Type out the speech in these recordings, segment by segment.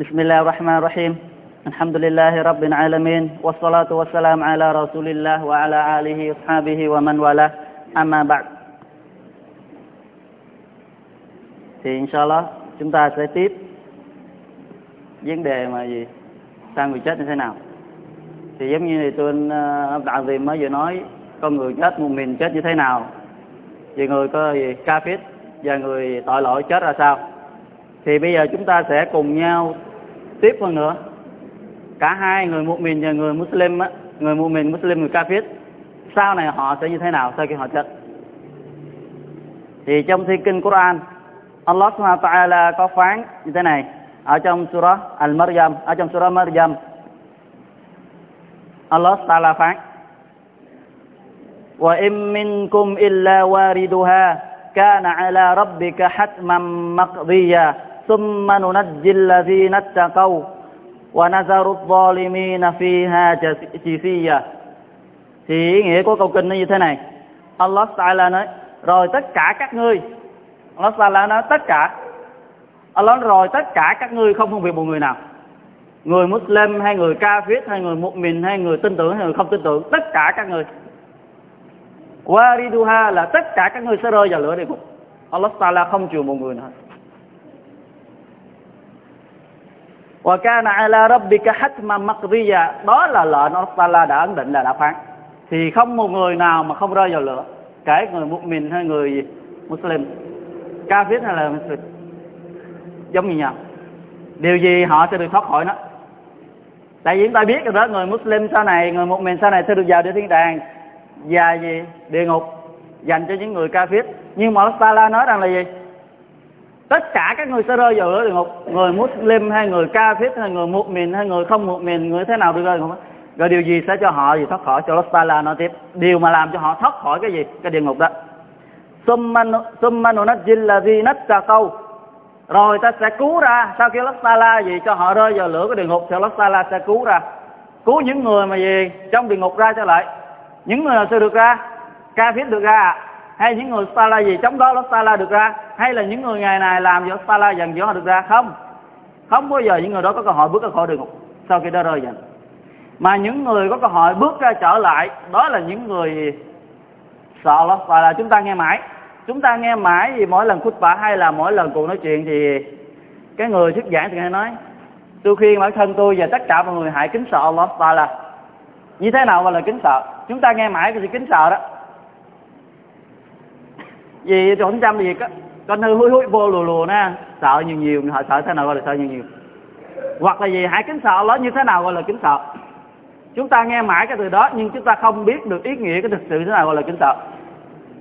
بسم الله الرحمن الرحيم الحمد لله رب العالمين والصلاة والسلام على رسول الله وعلى آله وصحبه ومن والاه أما بعد thì inshallah chúng ta sẽ tiếp vấn đề mà gì sao người chết như thế nào thì giống như tôi đạo gì mới vừa nói con người chết một mình chết như thế nào về người có gì kafir và người tội lỗi chết ra sao thì bây giờ chúng ta sẽ cùng nhau tiếp hơn nữa. Cả hai người mu'min và người Muslim á, người mu'min Muslim người kafir sau này họ sẽ như thế nào sau khi họ chết? Thì trong thi kinh Quran Allah Subhanahu wa ta'ala có phán như thế này ở trong surah Al-Maryam ở trong surah Maryam. Allah Ta'ala phán Wa im minkum illa wariduha kana ala rabbika hatman maqdiya. ثُمَّ نُنَجِّي الَّذِينَ اتَّقَوْا وَنَذَرُ الظَّالِمِينَ فِيهَا جِثِيًّا Thì ý nghĩa của câu kinh nó như thế này. Allah Ta'ala nói, rồi tất cả các ngươi, Allah Ta'ala nói tất cả, Allah nói rồi tất cả các ngươi không phân biệt một người nào. Người Muslim hay người Kafir hay người Mu'min hay người tin tưởng hay người không tin tưởng, tất cả các ngươi. Wariduha là tất cả các ngươi sẽ rơi vào lửa địa ngục. Allah Ta'ala không chịu một người nào. Wa kana ala rabbika hatman maqdiya. Đó là lệnh Allah Ta'ala đã ấn định là đã phán. Thì không một người nào mà không rơi vào lửa. Kể người mu'min hay người Muslim. Kafir hay là Muslim. Giống như nhau. Điều gì họ sẽ được thoát khỏi nó. Tại vì chúng ta biết rồi đó, người Muslim sau này, người mu'min sau này sẽ được vào địa thiên đàng và gì địa ngục dành cho những người kafir nhưng mà Allah Taala nói rằng là gì tất cả các người sẽ rơi vào lửa địa ngục người Muslim hay người ca thiết hay người mu'min hay người không mu'min, người thế nào được rơi ngục rồi điều gì sẽ cho họ gì thoát khỏi? Cho Allah nói tiếp. Điều mà làm cho họ thoát khỏi cái gì? Cái địa ngục đó. Summa nunajjil ladhina câu rồi ta sẽ cứu ra. Sau khi Allah gì? Cho họ rơi vào lửa cái địa ngục. Thì Allah sẽ cứu ra. Cứu những người mà gì? Trong địa ngục ra trở lại. Những người nào sẽ được ra? Ca thiết được ra à? Hay những người stala gì? Chống đó nó stala được ra. Hay là những người ngày này làm cho stala dần dần họ được ra? Không. Không bao giờ những người đó có cơ hội bước ra khỏi địa ngục sau khi đã rơi dần mà những người có cơ hội bước ra trở lại, đó là những người sợ lắm. Và là chúng ta nghe mãi. Chúng ta nghe mãi thì mỗi lần khúc bả hay là mỗi lần cuộc nói chuyện thì cái người thuyết giảng thì hay nói, tôi khuyên bản thân tôi và tất cả mọi người hãy kính sợ Allah là như thế nào gọi là kính sợ? Chúng ta nghe mãi cái gì kính sợ đó vì trộn trăm gì con hư húi húi vô lùa lùa nè. Sợ nhiều nhiều, họ sợ thế nào gọi là sợ nhiều nhiều. Hoặc là gì, hãy kính sợ nó như thế nào gọi là kính sợ. Chúng ta nghe mãi cái từ đó, nhưng chúng ta không biết được ý nghĩa cái thực sự thế nào gọi là kính sợ.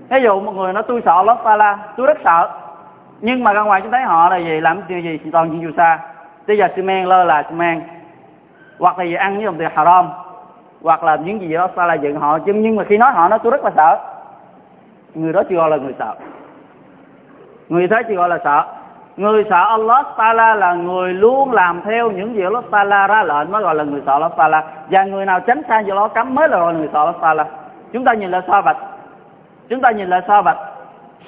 Ví dụ một người nói, tôi sợ lắm ta la tôi rất sợ. Nhưng mà ra ngoài chúng thấy họ là gì, làm điều gì, toàn chuyện dù xa. Bây giờ xi men lơ là xi men hoặc là gì, ăn với đồng tiền haram. Hoặc là những gì đó sao là dựng họ. Chứ nhưng mà khi nói họ nói, tôi rất là sợ người đó chỉ gọi là người sợ. Người thế chỉ gọi là sợ. Người sợ Allah Taala là người luôn làm theo những gì Allah Taala ra lệnh mới gọi là người sợ Allah Taala. Và người nào tránh xa do đó cấm mới là gọi là người sợ Allah Taala. Chúng ta nhìn lại so bạch. Chúng ta nhìn lại so bạch.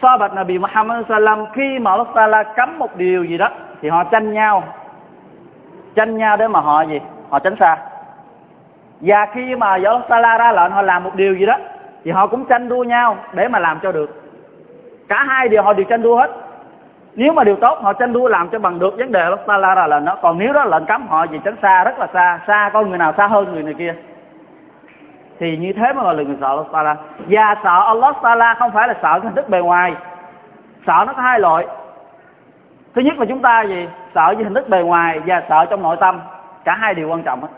So bạch Nabi Muhammad Sallam khi mà Allah Taala cấm một điều gì đó, thì họ tranh nhau. Tranh nhau để mà họ gì? Họ tránh xa. Và khi mà Allah Taala ra lệnh, họ làm một điều gì đó thì họ cũng tranh đua nhau để mà làm cho được. Cả hai điều họ đều tranh đua hết. Nếu mà điều tốt, họ tranh đua làm cho bằng được vấn đề ta la là lệnh đó còn nếu đó lệnh cấm, họ gì tránh xa, rất là xa xa có người nào xa hơn người này kia. Thì như thế mới gọi là người sợ Allah Taala. Và sợ Allah Taala không phải là sợ cái hình thức bề ngoài. Sợ nó có hai loại. Thứ nhất là chúng ta gì? Sợ với hình thức bề ngoài và sợ trong nội tâm. Cả hai điều quan trọng hết.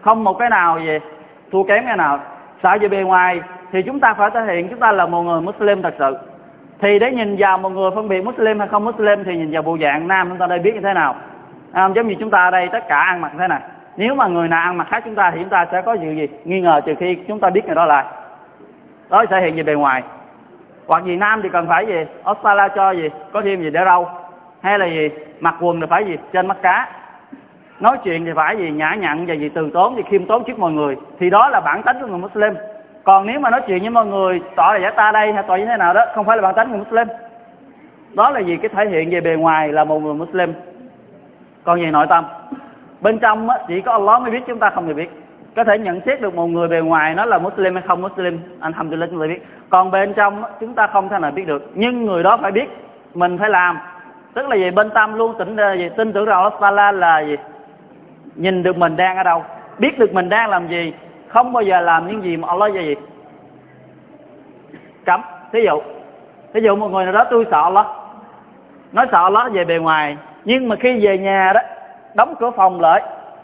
Không một cái nào gì thua kém cái nào sợ về bề ngoài thì chúng ta phải thể hiện chúng ta là một người Muslim thật sự. Thì để nhìn vào một người phân biệt Muslim hay không Muslim thì nhìn vào bộ dạng nam chúng ta đây biết như thế nào. À, giống như chúng ta ở đây tất cả ăn mặc thế này. Nếu mà người nào ăn mặc khác chúng ta thì chúng ta sẽ có gì gì? Nghi ngờ trừ khi chúng ta biết người đó là đó sẽ hiện về bề ngoài. Hoặc gì nam thì cần phải gì? Australia cho gì? Có thêm gì để râu hay là gì? Mặc quần thì phải gì? Trên mắt cá nói chuyện thì phải gì nhã nhặn và gì từ tốn thì khiêm tốn trước mọi người. Thì đó là bản tính của người Muslim. Còn nếu mà nói chuyện với mọi người tỏ là giả ta đây hay tỏ như thế nào đó không phải là bản tính người Muslim. Đó là gì cái thể hiện về bề ngoài là một người Muslim. Còn về nội tâm? Bên trong á, chỉ có Allah mới biết chúng ta không thể biết. Có thể nhận xét được một người bề ngoài nó là Muslim hay không Muslim anh Alhamdulillah chúng ta biết. Còn bên trong chúng ta không thể nào biết được. Nhưng người đó phải biết mình phải làm. Tức là gì? Bên tâm luôn tỉnh gì? Tin tưởng rằng Allah là gì? Nhìn được mình đang ở đâu, biết được mình đang làm gì, không bao giờ làm những gì mà Allah gì cấm. Thí dụ thí dụ một người nào đó tôi sợ Allah, nói sợ Allah về bề ngoài, nhưng mà khi về nhà đó, đóng cửa phòng lại,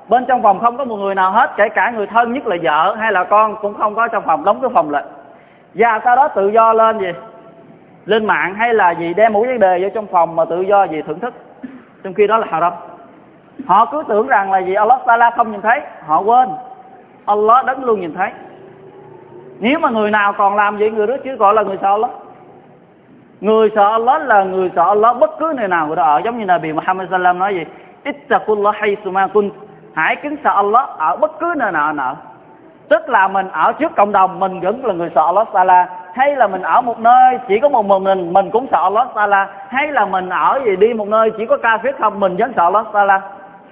bên trong phòng không có một người nào hết, kể cả người thân nhất là vợ hay là con cũng không có trong phòng, đóng cửa phòng lại. Và sau đó tự do lên gì? Lên mạng hay là gì, đem một vấn đề vô trong phòng mà tự do gì, thưởng thức. Trong khi đó là haram họ cứ tưởng rằng là gì? Allah Taala không nhìn thấy. Họ quên. Allah đấng luôn nhìn thấy. Nếu mà người nào còn làm vậy, người đó chứ gọi là người sợ Allah. Người sợ Allah là người sợ Allah. Bất cứ nơi nào người đó ở, giống như là bị Muhammad sallam nói gì? Ittaqullah haythuma kunt. Hãy kính sợ Allah ở bất cứ nơi nào nào tức là mình ở trước cộng đồng, mình vẫn là người sợ Allah Taala. Hay là mình ở một nơi, chỉ có một mình mình cũng sợ Allah Taala. Hay là mình ở gì đi một nơi, chỉ có ca phết không, mình vẫn sợ Allah Taala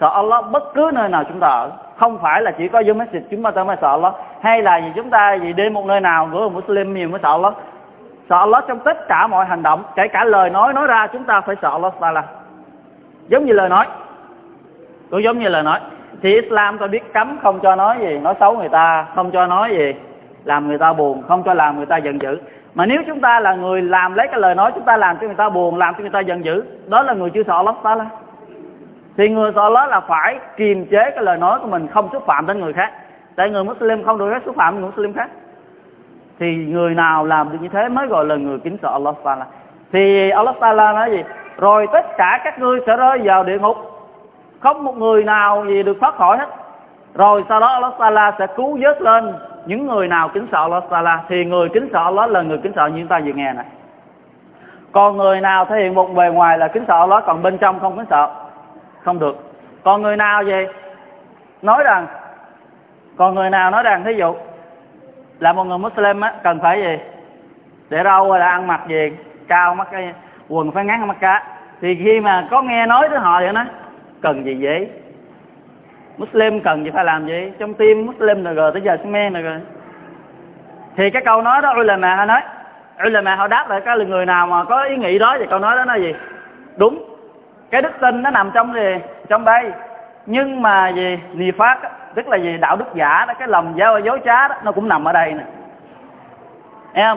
sợ Allah bất cứ nơi nào chúng ta ở. Không phải là chỉ có vô masjid chúng ta mới sợ Allah. Hay là gì chúng ta gì đi một nơi nào của Muslim nhiều mới sợ Allah. Sợ Allah trong tất cả mọi hành động, kể cả lời nói nói ra chúng ta phải sợ Allah Taala. Giống như lời nói. Cũng giống như lời nói. Thì Islam tôi biết cấm không cho nói gì, nói xấu người ta, không cho nói gì, làm người ta buồn, không cho làm người ta giận dữ. Mà nếu chúng ta là người làm lấy cái lời nói chúng ta làm cho người ta buồn, làm cho người ta giận dữ, đó là người chưa sợ Allah Taala thì người sợ lỗi là phải kiềm chế cái lời nói của mình không xúc phạm đến người khác. Tại người Muslim không được phép xúc phạm người Muslim khác. Thì người nào làm được như thế mới gọi là người kính sợ Allah Taala. Thì Allah Taala nói gì? Rồi tất cả các ngươi sẽ rơi vào địa ngục. Không một người nào gì được thoát khỏi hết. Rồi sau đó Allah Taala sẽ cứu vớt lên những người nào kính sợ Allah Taala. Thì người kính sợ Allah là người kính sợ như chúng ta vừa nghe này còn người nào thể hiện một bề ngoài là kính sợ Allah, còn bên trong không kính sợ? Không được. Còn người nào gì nói rằng còn người nào nói rằng thí dụ là một người Muslim á, cần phải gì? Để râu hay là ăn mặc gì? Cao mắt cái quần phải ngắn mắt cá. Thì khi mà có nghe nói tới họ vậy nó cần gì vậy? Muslim cần gì phải làm gì? Trong tim Muslim rồi tới giờ men rồi. Thì cái câu nói đó, ulama họ nói, ulama họ đáp lại, cái là người nào mà có ý nghĩ đó thì câu nói đó nói gì? Đúng cái đức tin nó nằm trong gì? Trong đây. Nhưng mà gì nì phát tức là gì đạo đức giả đó, cái lòng giáo dối trá đó, nó cũng nằm ở đây nè. Em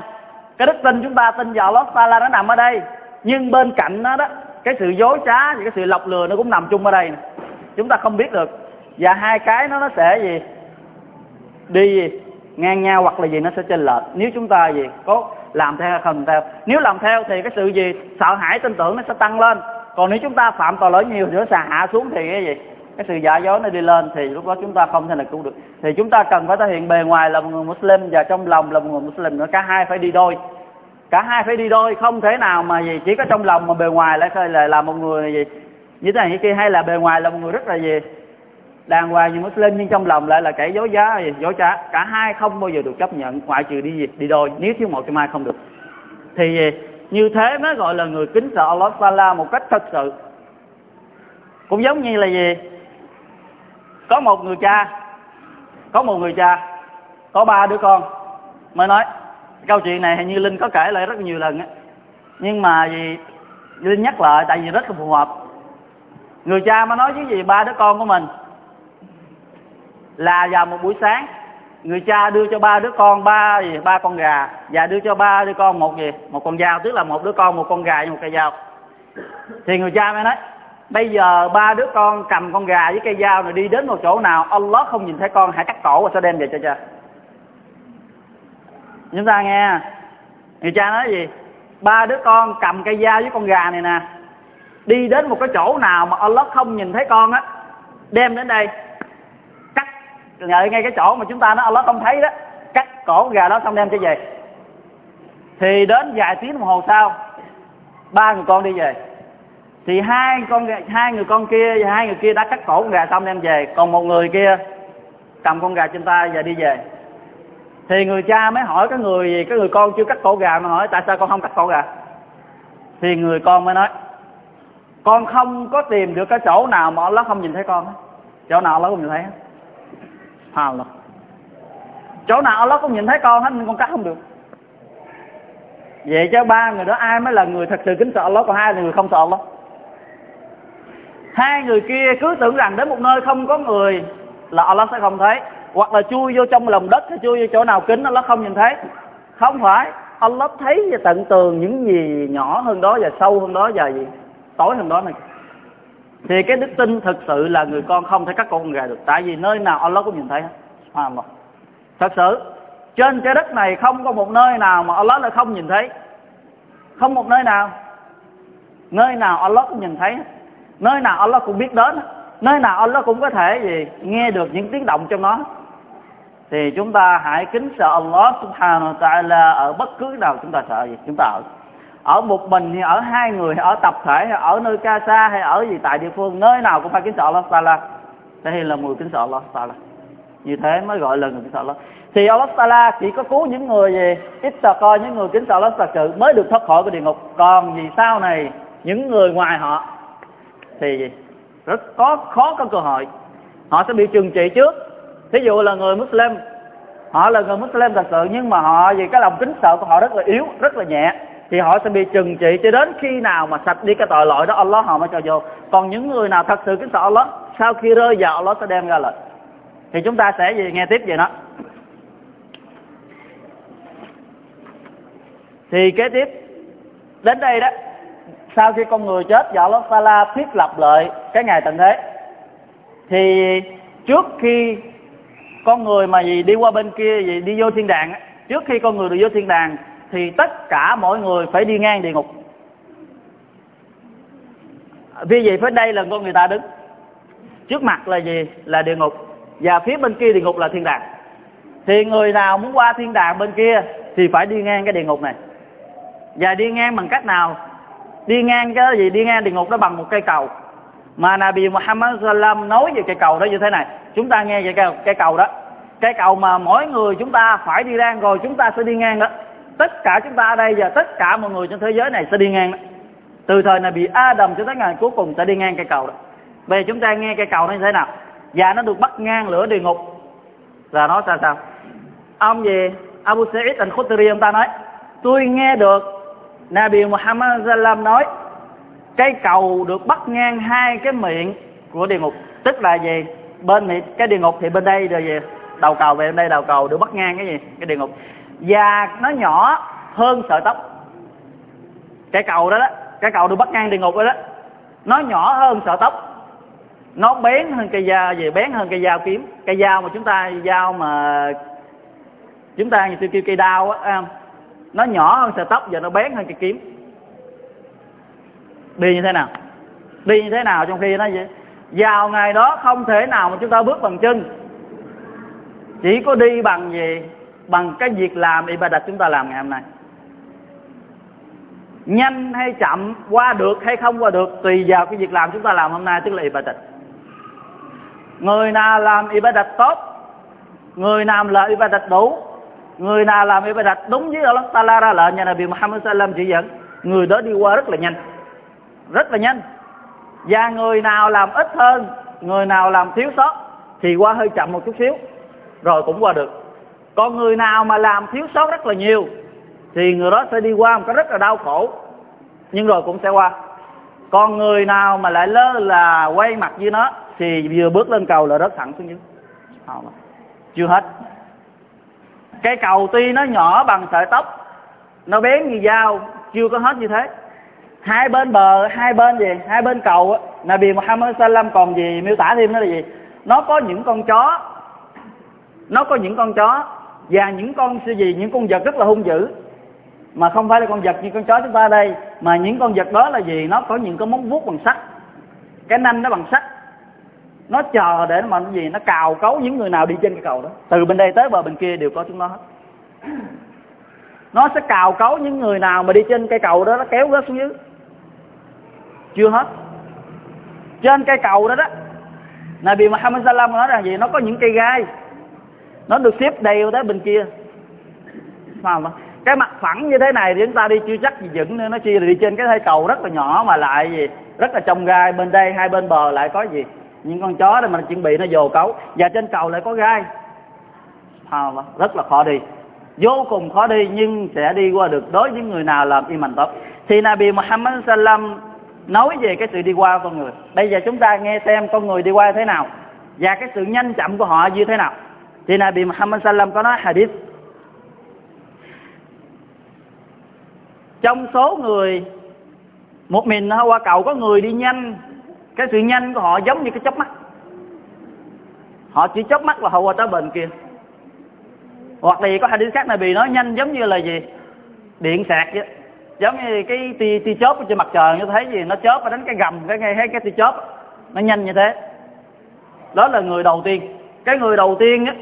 cái đức tin chúng ta tin vào Allah Taala nó nằm ở đây. Nhưng bên cạnh nó đó, cái sự dối trá và cái sự lọc lừa nó cũng nằm chung ở đây nè. Chúng ta không biết được. Và hai cái nó nó sẽ gì? Đi gì? Ngang nhau hoặc là gì nó sẽ chênh lệch. Nếu chúng ta gì? Có làm theo hay không theo? Nếu làm theo thì cái sự gì? Sợ hãi tin tưởng nó sẽ tăng lên còn nếu chúng ta phạm tội lỗi nhiều thì nó sẽ hạ xuống thì cái gì? Cái sự giả dối nó đi lên thì lúc đó chúng ta không thể nào cứu được. Thì chúng ta cần phải thể hiện bề ngoài là một người Muslim và trong lòng là một người Muslim nữa. Cả hai phải đi đôi. Cả hai phải đi đôi. Không thể nào mà gì, chỉ có trong lòng mà bề ngoài lại là là một người gì? Như thế này, như kia, hay là bề ngoài là một người rất là gì? Đàng hoàng như Muslim, nhưng trong lòng lại là kẻ dối giá, gì? Dối trá. Cả hai không bao giờ được chấp nhận, ngoại trừ đi gì? Đi đôi. Nếu thiếu một trong hai không được. Thì gì? Như thế mới gọi là người kính sợ Allah Taala một cách thật sự. Cũng giống như là gì? Có một người cha, có một người cha, có ba đứa con mới nói, câu chuyện này hình như linh có kể lại rất nhiều lần á. Nhưng mà gì? Linh nhắc lại tại vì rất là phù hợp. Người cha mới nói với gì? Ba đứa con của mình là vào một buổi sáng người cha đưa cho ba đứa con, ba gì? Ba con gà. Và đưa cho ba đứa con một gì? Một con dao. Tức là một đứa con, một con gà và một cây dao. Thì người cha mới nói, bây giờ ba đứa con cầm con gà với cây dao này đi đến một chỗ nào, Allah không nhìn thấy con, hãy cắt cổ và sẽ đem về cho cha. Chúng ta nghe. Người cha nói gì? Ba đứa con cầm cây dao với con gà này nè, đi đến một cái chỗ nào mà Allah không nhìn thấy con á, đem đến đây ngay ngay cái chỗ mà chúng ta nó Allah không thấy đó. Cắt cổ gà đó xong đem trở về. Thì đến vài tiếng đồng hồ sau, ba người con đi về. Thì hai con hai người con kia và hai người kia đã cắt cổ con gà xong đem về. Còn một người kia cầm con gà trên tay và đi về. Thì người cha mới hỏi cái người gì cái người con chưa cắt cổ gà mà hỏi, tại sao con không cắt cổ gà? Thì người con mới nói, con không có tìm được cái chỗ nào mà nó không nhìn thấy con chỗ nào nó không nhìn thấy Subhanallah chỗ nào Allah cũng nhìn thấy con hết, con cắt không được. Vậy cho ba người đó ai mới là người thật sự kính sợ Allah còn hai người không sợ Allah hai người kia cứ tưởng rằng đến một nơi không có người là Allah sẽ không thấy. Hoặc là chui vô trong lòng đất hay chui vô chỗ nào kính Allah không nhìn thấy. Không phải Allah thấy và tận tường những gì nhỏ hơn đó và sâu hơn đó và gì, tối hơn đó này thì cái đức tin thực sự là người con không thể cắt con gà được. Tại vì nơi nào Allah cũng nhìn thấy hết. Thật sự, trên trái đất này không có một nơi nào mà Allah lại không nhìn thấy. Không một nơi nào. Nơi nào Allah cũng nhìn thấy nơi nào Allah cũng biết đến nơi nào Allah cũng có thể gì nghe được những tiếng động trong nó thì chúng ta hãy kính sợ Allah subhanahu wa ta'ala ở bất cứ nào chúng ta sợ gì. Chúng ta ở ở một mình hay ở hai người hay ở tập thể, hay ở nơi ca xa hay ở gì, tại địa phương, nơi nào cũng phải kính sợ Allah ta'ala. Đây là người kính sợ Allah ta'ala. Như thế mới gọi là người kính sợ Allah. Thì Allah ta'ala chỉ có cứu những người gì ít coi những người kính sợ Allah ta'ala mới được thoát khỏi cái địa ngục. Còn gì sau này, những người ngoài họ, thì gì rất có, khó có cơ hội. Họ sẽ bị trừng trị trước. Thí dụ là người Muslim, họ là người Muslim thật sự, nhưng mà họ vì cái lòng kính sợ của họ rất là yếu, rất là nhẹ thì họ sẽ bị trừng trị cho đến khi nào mà sạch đi cái tội lỗi đó Allah họ mới cho vô. Còn những người nào thật sự kính sợ Allah, sau khi rơi vào Allah sẽ đem ra lời. Thì chúng ta sẽ gì? Nghe tiếp về nó thì kế tiếp, đến đây đó, sau khi con người chết và Allah Taala thiết lập lại cái ngày tận thế. Thì trước khi con người mà gì đi qua bên kia, gì đi vô thiên đàng trước khi con người được vô thiên đàng thì tất cả mọi người phải đi ngang địa ngục. Vì vậy phía đây là con người ta đứng. Trước mặt là gì? Là địa ngục. Và phía bên kia địa ngục là thiên đàng. Thì người nào muốn qua thiên đàng bên kia thì phải đi ngang cái địa ngục này. Và đi ngang bằng cách nào? Đi ngang cái gì? Đi ngang địa ngục đó bằng một cây cầu. Mà Nabi Muhammad sallam nói về cây cầu đó như thế này. Chúng ta nghe về cây, cây cầu đó. Cây cầu mà mỗi người chúng ta phải đi ngang rồi chúng ta sẽ đi ngang đó tất cả chúng ta ở đây và tất cả mọi người trên thế giới này sẽ đi ngang đó. từ thời này bị Adam cho tới ngày cuối cùng sẽ đi ngang cây cầu đó. Bây giờ chúng ta nghe cây cầu nó như thế nào? Và nó được bắt ngang lửa địa ngục. Là nó sao sao? Ông gì? Abu Sa'id al-Khudri, ông ta nói, tôi nghe được Nabi Muhammad sallam nói cái cầu được bắt ngang hai cái miệng của địa ngục. Tức là gì? Bên miệng, cái địa ngục thì bên đây rồi gì? Đầu cầu, về bên đây đầu cầu, được bắt ngang cái gì? Cái địa ngục và nó nhỏ hơn sợi tóc. Cái cầu đó đó, cái cầu được bắt ngang địa ngục đó đó. Nó nhỏ hơn sợi tóc. Nó bén hơn cây dao gì bén hơn cây dao kiếm. Cây dao mà chúng ta, dao mà chúng ta như kêu cây đao á nó nhỏ hơn sợi tóc và nó bén hơn cây kiếm. Đi như thế nào? Đi như thế nào trong khi nó vậy? Vào ngày đó không thể nào mà chúng ta bước bằng chân. Chỉ có đi bằng gì? Bằng cái việc làm ibadat chúng ta làm ngày hôm nay. Nhanh hay chậm, qua được hay không qua được, tùy vào cái việc làm chúng ta làm hôm nay, tức là ibadat. Người nào làm ibadat tốt, người nào làm ibadat đủ, người nào làm ibadat đúng với Allah Taala ra lệnh, nhà Nabi Muhammad sallam chỉ dẫn, người đó đi qua rất là nhanh. Rất là nhanh. Và người nào làm ít hơn, người nào làm thiếu sót, thì qua hơi chậm một chút xíu, rồi cũng qua được còn người nào mà làm thiếu sót rất là nhiều, thì người đó sẽ đi qua một cái rất là đau khổ. Nhưng rồi cũng sẽ qua. Còn người nào mà lại lơ là quay mặt với nó, thì vừa bước lên cầu là rớt thẳng xuống dưới. Chưa hết. Cái cầu tuy nó nhỏ bằng sợi tóc, nó bén như dao, chưa có hết như thế. Hai bên bờ, hai bên gì, hai bên cầu á, Nabi Muhammad sallam còn gì miêu tả thêm đó là gì? Nó có những con chó, nó có những con chó và những con gì, những con vật rất là hung dữ. Mà không phải là con vật như con chó chúng ta đây, mà những con vật đó là gì nó có những cái móng vuốt bằng sắt. Cái nanh nó bằng sắt. Nó chờ để mà cái gì, nó cào cấu những người nào đi trên cái cầu đó. Từ bên đây tới bờ bên kia đều có chúng nó hết. Nó sẽ cào cấu những người nào mà đi trên cây cầu đó, nó kéo rớt xuống dưới. Chưa hết. Trên cây cầu đó đó, Nabi Muhammad Sallam nói rằng gì? Nó có những cây gai nó được xếp đều tới bên kia. Mà cái mặt phẳng như thế này thì chúng ta đi chưa chắc gì vững nữa. Nó chia là đi trên cái thây cầu rất là nhỏ mà lại gì, rất là trong gai. Bên đây hai bên bờ lại có gì? Những con chó đó mà chuẩn bị nó vô cấu. Và trên cầu lại có gai. Rất là khó đi. Vô cùng khó đi nhưng sẽ đi qua được. Đối với người nào làm iman tốt. Thì Nabi Muhammad sallam nói về cái sự đi qua con người. Bây giờ chúng ta nghe xem con người đi qua thế nào và cái sự nhanh chậm của họ như thế nào thì Nabi Muhammad sallam có nói hadith. Trong số người một mình họ qua cầu có người đi nhanh. Cái sự nhanh của họ giống như cái chớp mắt. Họ chỉ chớp mắt là họ qua tới bên kia. Hoặc là gì có hadith khác này bị nói nhanh giống như là gì? Điện sạc vậy giống như cái tia tia chớp trên mặt trời như thấy gì? Nó chớp và đánh cái gầm cái ngay cái, cái tia chớp. Nó nhanh như thế. Đó là người đầu tiên. Cái người đầu tiên á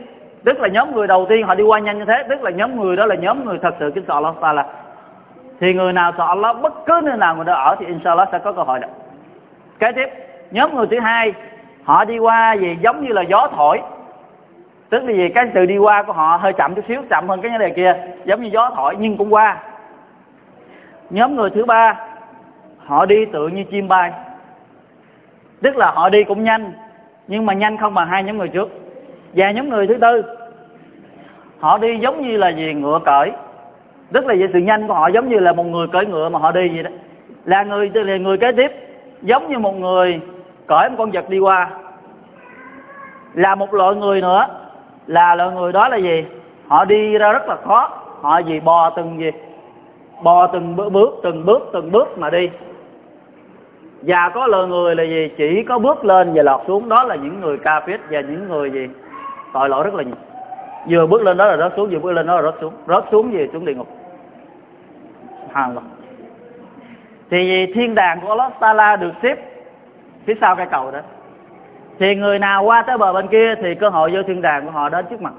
tức là nhóm người đầu tiên họ đi qua nhanh như thế, tức là nhóm người đó là nhóm người thật sự kính sợ Allah Taala. Thì người nào sợ Allah, bất cứ nơi nào người đó ở thì inshallah sẽ có cơ hội đó. Kế tiếp, nhóm người thứ hai, họ đi qua gì? Giống như là gió thổi. Tức là gì? Cái sự đi qua của họ hơi chậm chút xíu, chậm hơn cái vấn đề kia. Giống như gió thổi nhưng cũng qua. Nhóm người thứ ba, họ đi tự như chim bay. Tức là họ đi cũng nhanh, nhưng mà nhanh không bằng hai nhóm người trước và nhóm người thứ tư họ đi giống như là gì ngựa cởi. Tức là về sự nhanh của họ giống như là một người cởi ngựa mà họ đi vậy đó. Là người là người kế tiếp giống như một người cởi một con vật đi qua. Là một loại người nữa. Là loại người đó là gì? Họ đi ra rất là khó. Họ gì bò từng gì? Bò từng bước, bước từng bước từng bước mà đi. Và có lời người là gì? Chỉ có bước lên và lọt xuống. Đó là những người ca phết và những người gì? Tội lỗi rất là nhiều. Vừa bước lên đó là rớt xuống, vừa bước lên đó là rớt xuống. Rớt xuống gì xuống địa ngục. Hàng thì thiên đàng của Allah Taala được xếp phía sau cây cầu đó. Thì người nào qua tới bờ bên kia thì cơ hội vô thiên đàng của họ đến trước mặt.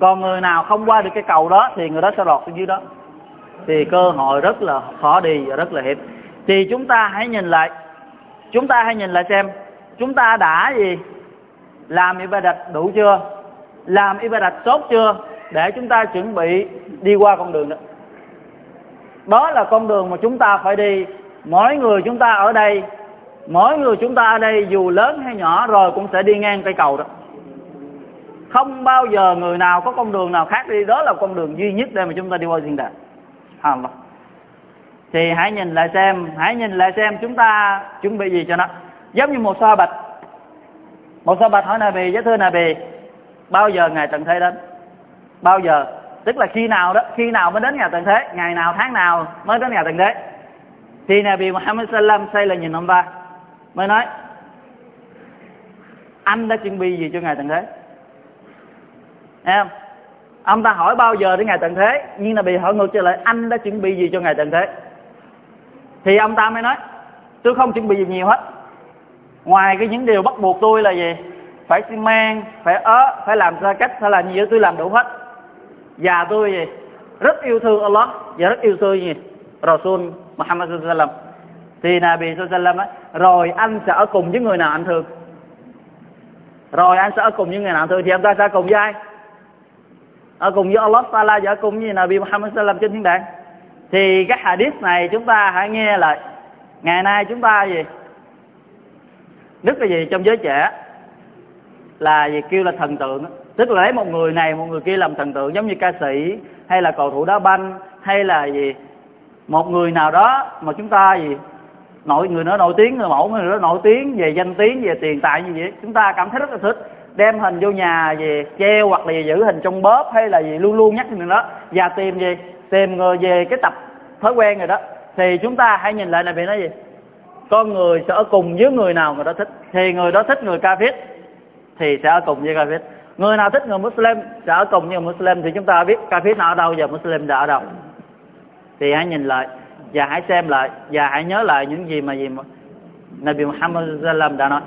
Còn người nào không qua được cái cầu đó thì người đó sẽ lọt xuống dưới đó. Thì cơ hội rất là khó đi và rất là hiểm. Thì chúng ta hãy nhìn lại. Chúng ta hãy nhìn lại xem, chúng ta đã gì làm ibadat đủ chưa? Làm ibadat tốt chưa? Để chúng ta chuẩn bị đi qua con đường đó. Đó là con đường mà chúng ta phải đi. Mỗi người chúng ta ở đây, mỗi người chúng ta ở đây dù lớn hay nhỏ rồi cũng sẽ đi ngang cây cầu đó. Không bao giờ người nào có con đường nào khác đi. Đó là con đường duy nhất để mà chúng ta đi qua thiên đàng. Allah thì hãy nhìn lại xem, hãy nhìn lại xem chúng ta chuẩn bị gì cho nó. Giống như một sao bạch. Một sao bạch hỏi nà bì với thưa nà bì bao giờ ngày tận thế đến? Bao giờ? Tức là khi nào đó, khi nào mới đến ngày tận thế? Ngày nào, tháng nào mới đến ngày tận thế? Thì Nabi Muhammad sallam xây là nhìn ông ta, mới nói, anh đã chuẩn bị gì cho ngày tận thế? Em ông ta hỏi bao giờ đến ngày tận thế, nhưng là bị hỏi ngược trở lại, anh đã chuẩn bị gì cho ngày tận thế? Thì ông ta mới nói, tôi không chuẩn bị gì nhiều hết. Ngoài cái những điều bắt buộc tôi là gì? Phải xi măng, phải ớ phải làm ra cách, phải làm gì tôi làm đủ hết. Và tôi gì rất yêu thương Allah và rất yêu thương gì? Rasul Muhammad sallam thì Nabi sallam nói rồi anh sẽ ở cùng với người nào anh thương? Rồi anh sẽ ở cùng với người nào anh thương? Thì ông ta sẽ cùng với ai? Ở cùng với Allah Taala và ở cùng với Nabi Muhammad sallam trên thiên đàng. Thì cái hadith này chúng ta hãy nghe lại. Ngày nay chúng ta gì? Đức là gì trong giới trẻ? Là gì? Kêu là thần tượng tức là lấy một người này, một người kia làm thần tượng giống như ca sĩ, hay là cầu thủ đá banh, hay là gì? Một người nào đó mà chúng ta gì? Nội người đó nổi tiếng, người mẫu, người đó nổi tiếng về danh tiếng, về tiền tài như vậy. Chúng ta cảm thấy rất là thích đem hình vô nhà về treo hoặc là giữ hình trong bóp hay là gì, luôn luôn nhắc người đó. Và tìm gì tìm người về cái tập thói quen rồi đó. Thì chúng ta hãy nhìn lại là bị nói gì? Con người sẽ ở cùng với người nào người đó thích. Thì người đó thích người ca viết thì sẽ ở cùng với kafir người nào thích người Muslim sẽ ở cùng với người Muslim, thì chúng ta biết kafir nào ở đâu và Muslim đã ở đâu. Thì hãy nhìn lại, và hãy xem lại, và hãy nhớ lại những gì mà gì mà Nabi Muhammad sallam đã nói.